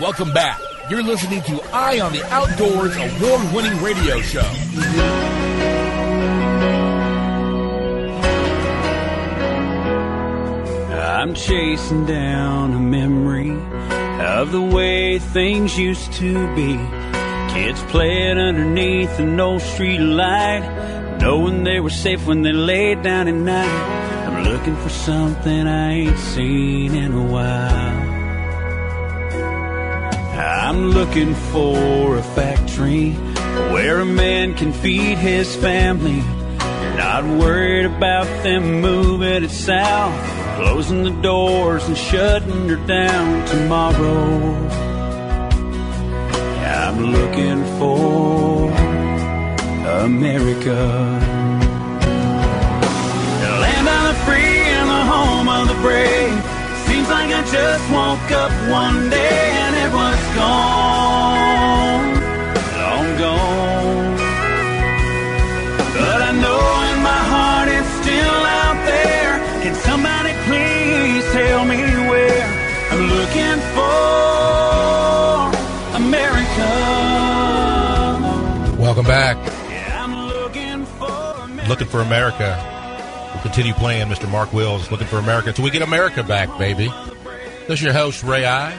Welcome back. You're listening to Eye on the Outdoors award winning radio show. I'm chasing down a memory of the way things used to be. Kids playing underneath an old street light, knowing they were safe when they laid down at night. I'm looking for something I ain't seen in a while. I'm looking for a factory where a man can feed his family. Not worried about them moving it south closing the doors and shutting her down tomorrow. I'm looking for America. The land of the free and the home of the brave. Seems like I just woke up one day was gone, long gone. But I know in my heart it's still out there. Can somebody please tell me where I'm looking for America. Welcome back. Yeah, I'm looking for America. Looking for America. We'll continue playing Mr. Mark Wills, Looking for America until we get America back, baby. This is your host, Ray Eye,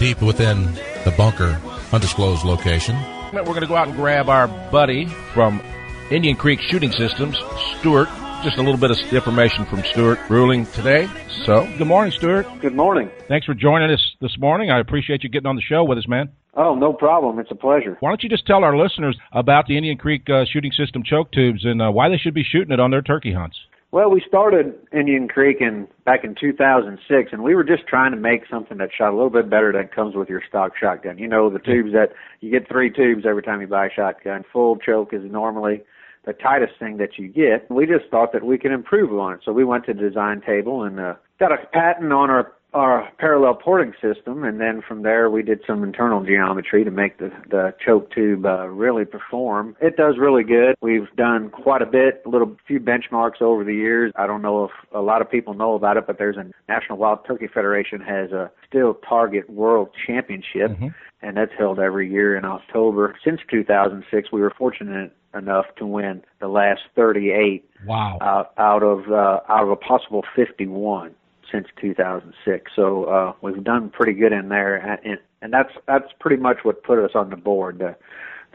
deep within the bunker, undisclosed location. We're going to go out and grab our buddy from Indian Creek Shooting Systems, Stuart. Just a little bit of information from Stuart Ruehling today. So, good morning, Stuart. Good morning. Thanks for joining us this morning. I appreciate you getting on the show with us, man. Oh, no problem. It's a pleasure. Why don't you just tell our listeners about the Indian Creek uh, Shooting System choke tubes and uh, why they should be shooting it on their turkey hunts? Well, we started Indian Creek in back in 2006, and we were just trying to make something that shot a little bit better than comes with your stock shotgun. You know, the tubes that you get three tubes every time you buy a shotgun. Full choke is normally the tightest thing that you get. We just thought that we could improve on it, so we went to the design table and uh, got a patent on our our parallel porting system, and then from there we did some internal geometry to make the the choke tube uh, really perform. It does really good. We've done quite a bit, a little few benchmarks over the years. I don't know if a lot of people know about it, but there's a National Wild Turkey Federation has a Steel Target World Championship, Mm-hmm. and that's held every year in October. Since 2006, we were fortunate enough to win the last 38 Wow. out, out of uh, out of a possible 51 since 2006. So uh, we've done pretty good in there, and, and that's that's pretty much what put us on the board. The,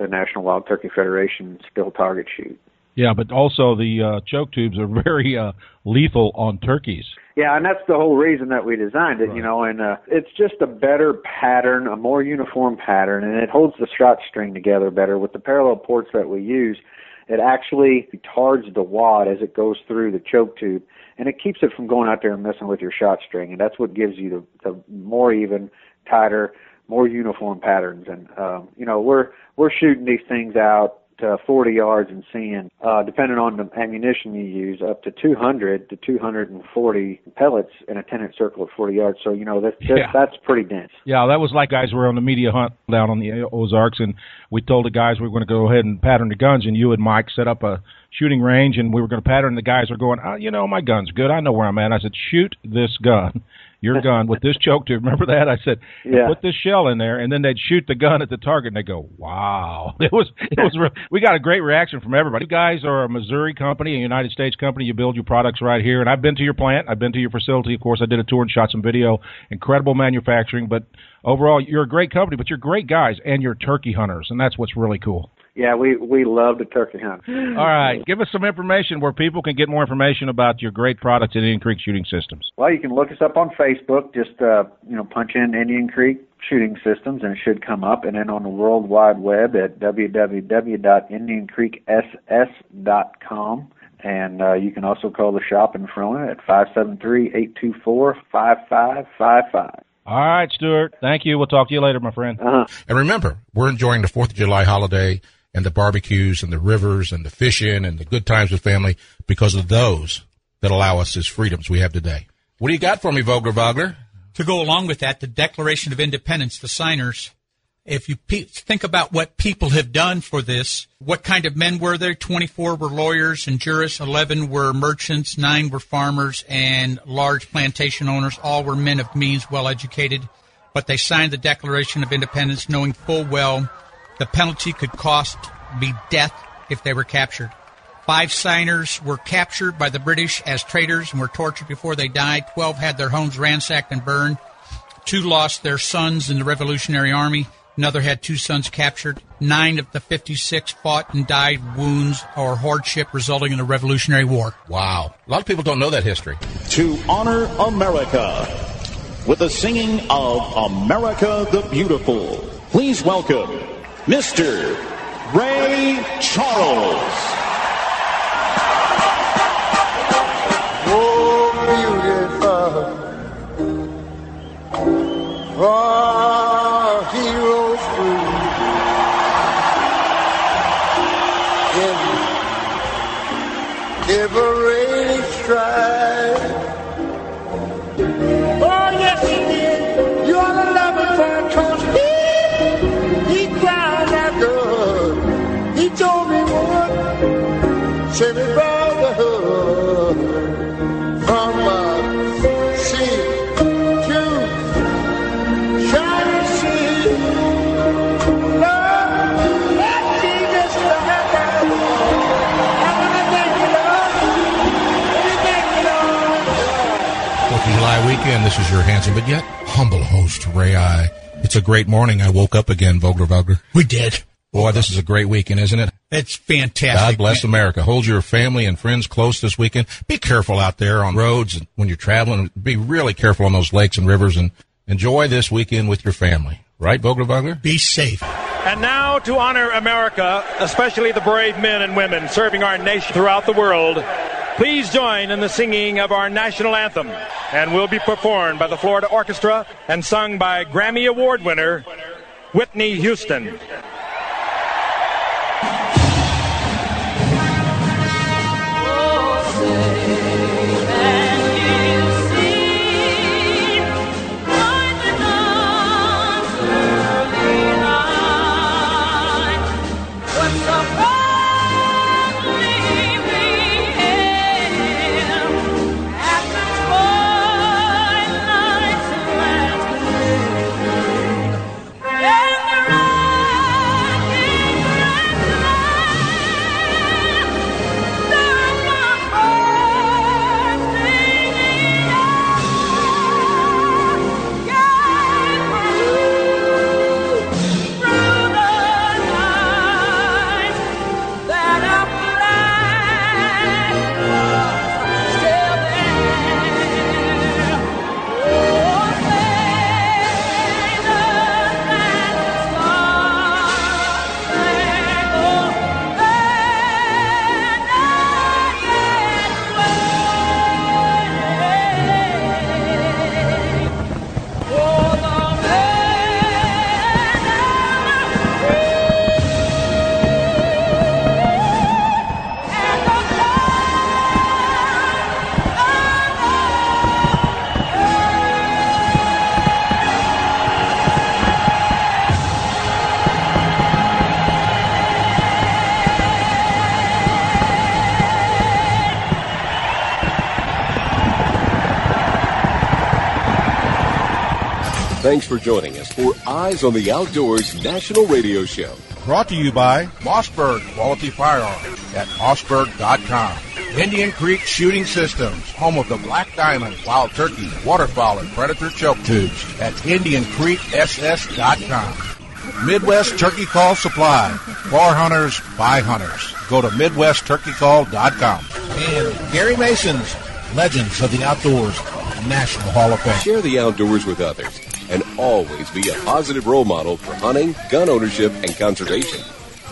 the National Wild Turkey Federation still target shoot. Yeah, but also the uh, choke tubes are very uh, lethal on turkeys. Yeah, and that's the whole reason that we designed it, you know, and uh, it's just a better pattern, a more uniform pattern, and it holds the shot string together better. With the parallel ports that we use, it actually retards the wad as it goes through the choke tube, and it keeps it from going out there and messing with your shot string, and that's what gives you the, the more even, tighter, more uniform patterns. And um, you know, we're we're shooting these things out to 40 yards and seeing, uh, depending on the ammunition you use, up to 200 to 240 pellets in a 10 inch circle at 40 yards. So, you know, that's, that's, Yeah. that's pretty dense. Yeah, that was like guys were on the media hunt down on the Ozarks, and we told the guys we were going to go ahead and pattern the guns, and you and Mike set up a shooting range, and we were going to pattern. The guys are going, oh, you know, my gun's good. I know where I'm at. I said, shoot this gun, your gun with this choke tube. Remember that? I said, Yeah. put this shell in there, and then they'd shoot the gun at the target, and they go, wow. It was, it was. Real, we got a great reaction from everybody. You guys are a Missouri company, a United States company. You build your products right here, and I've been to your plant. I've been to your facility. Of course, I did a tour and shot some video. Incredible manufacturing, but overall, you're a great company. But you're great guys, and you're turkey hunters, and that's what's really cool. Yeah, we, we love the turkey hunt. All right, give us some information where people can get more information about your great products at Indian Creek Shooting Systems. Well, you can look us up on Facebook. Just, uh, you know, punch in Indian Creek Shooting Systems and it should come up. And then on the World Wide Web at www.indiancreekss.com. And uh, you can also call the shop in Frona at 573-824-5555. All right, Stuart. Thank you. We'll talk to you later, my friend. Uh-huh. And remember, we're enjoying the 4th of July holiday and the barbecues and the rivers and the fishing and the good times with family because of those that allow us these freedoms we have today. What do you got for me, Vogler Wagner? To go along with that, the Declaration of Independence, the signers, if you pe- think about what people have done for this, what kind of men were there? 24 were lawyers and jurists, 11 were merchants, 9 were farmers, and large plantation owners. All were men of means, well educated. But they signed the Declaration of Independence knowing full well the penalty could cost be death if they were captured. Five signers were captured by the British as traitors and were tortured before they died. Twelve had their homes ransacked and burned. Two lost their sons in the Revolutionary Army. Another had two sons captured. Nine of the 56 fought and died wounds or hardship resulting in the Revolutionary War. Wow. A lot of people don't know that history. To honor America with the singing of America the Beautiful, please welcome Mr. Ray Charles. Fourth weekend. This is your handsome but yet humble host, Ray Eye. It's a great morning. I woke up again, Vogler Vogler. We did. Boy, this is a great weekend, isn't it? It's fantastic. God bless America. Hold your family and friends close this weekend. Be careful out there on roads and when you're traveling. Be really careful on those lakes and rivers and enjoy this weekend with your family. Right, Vogler Vogler? Be safe. And now, to honor America, especially the brave men and women serving our nation throughout the world, please join in the singing of our national anthem. And will be performed by the Florida Orchestra and sung by Grammy Award winner Whitney Houston. Thanks for joining us for Eyes on the Outdoors National Radio Show. Brought to you by Mossberg Quality Firearms at mossberg.com. Indian Creek Shooting Systems, home of the black diamond, wild turkey, waterfowl, and predator choke tubes at IndianCreekSS.com. Midwest Turkey Call Supply, for hunters by hunters. Go to MidwestTurkeyCall.com. And Gary Mason's Legends of the Outdoors National Hall of Fame. Share the outdoors with others and always be a positive role model for hunting, gun ownership, and conservation.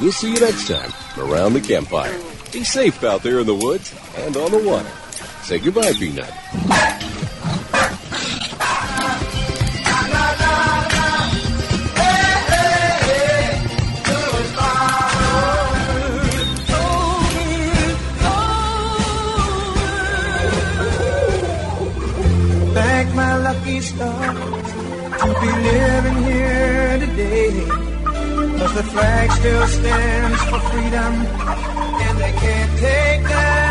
We'll see you next time around the campfire. Be safe out there in the woods and on the water. Say goodbye, Peanut. Thank my lucky star. The flag still stands for freedom, and they can't take that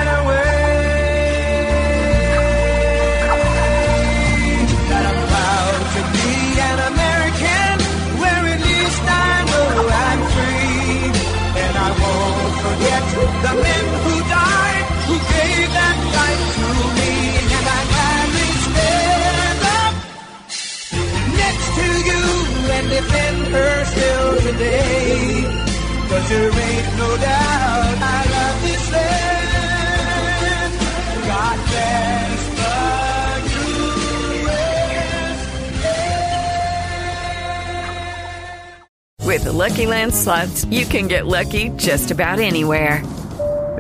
there ain't no doubt I love this land. God bless With the Lucky Land slots, you can get lucky just about anywhere.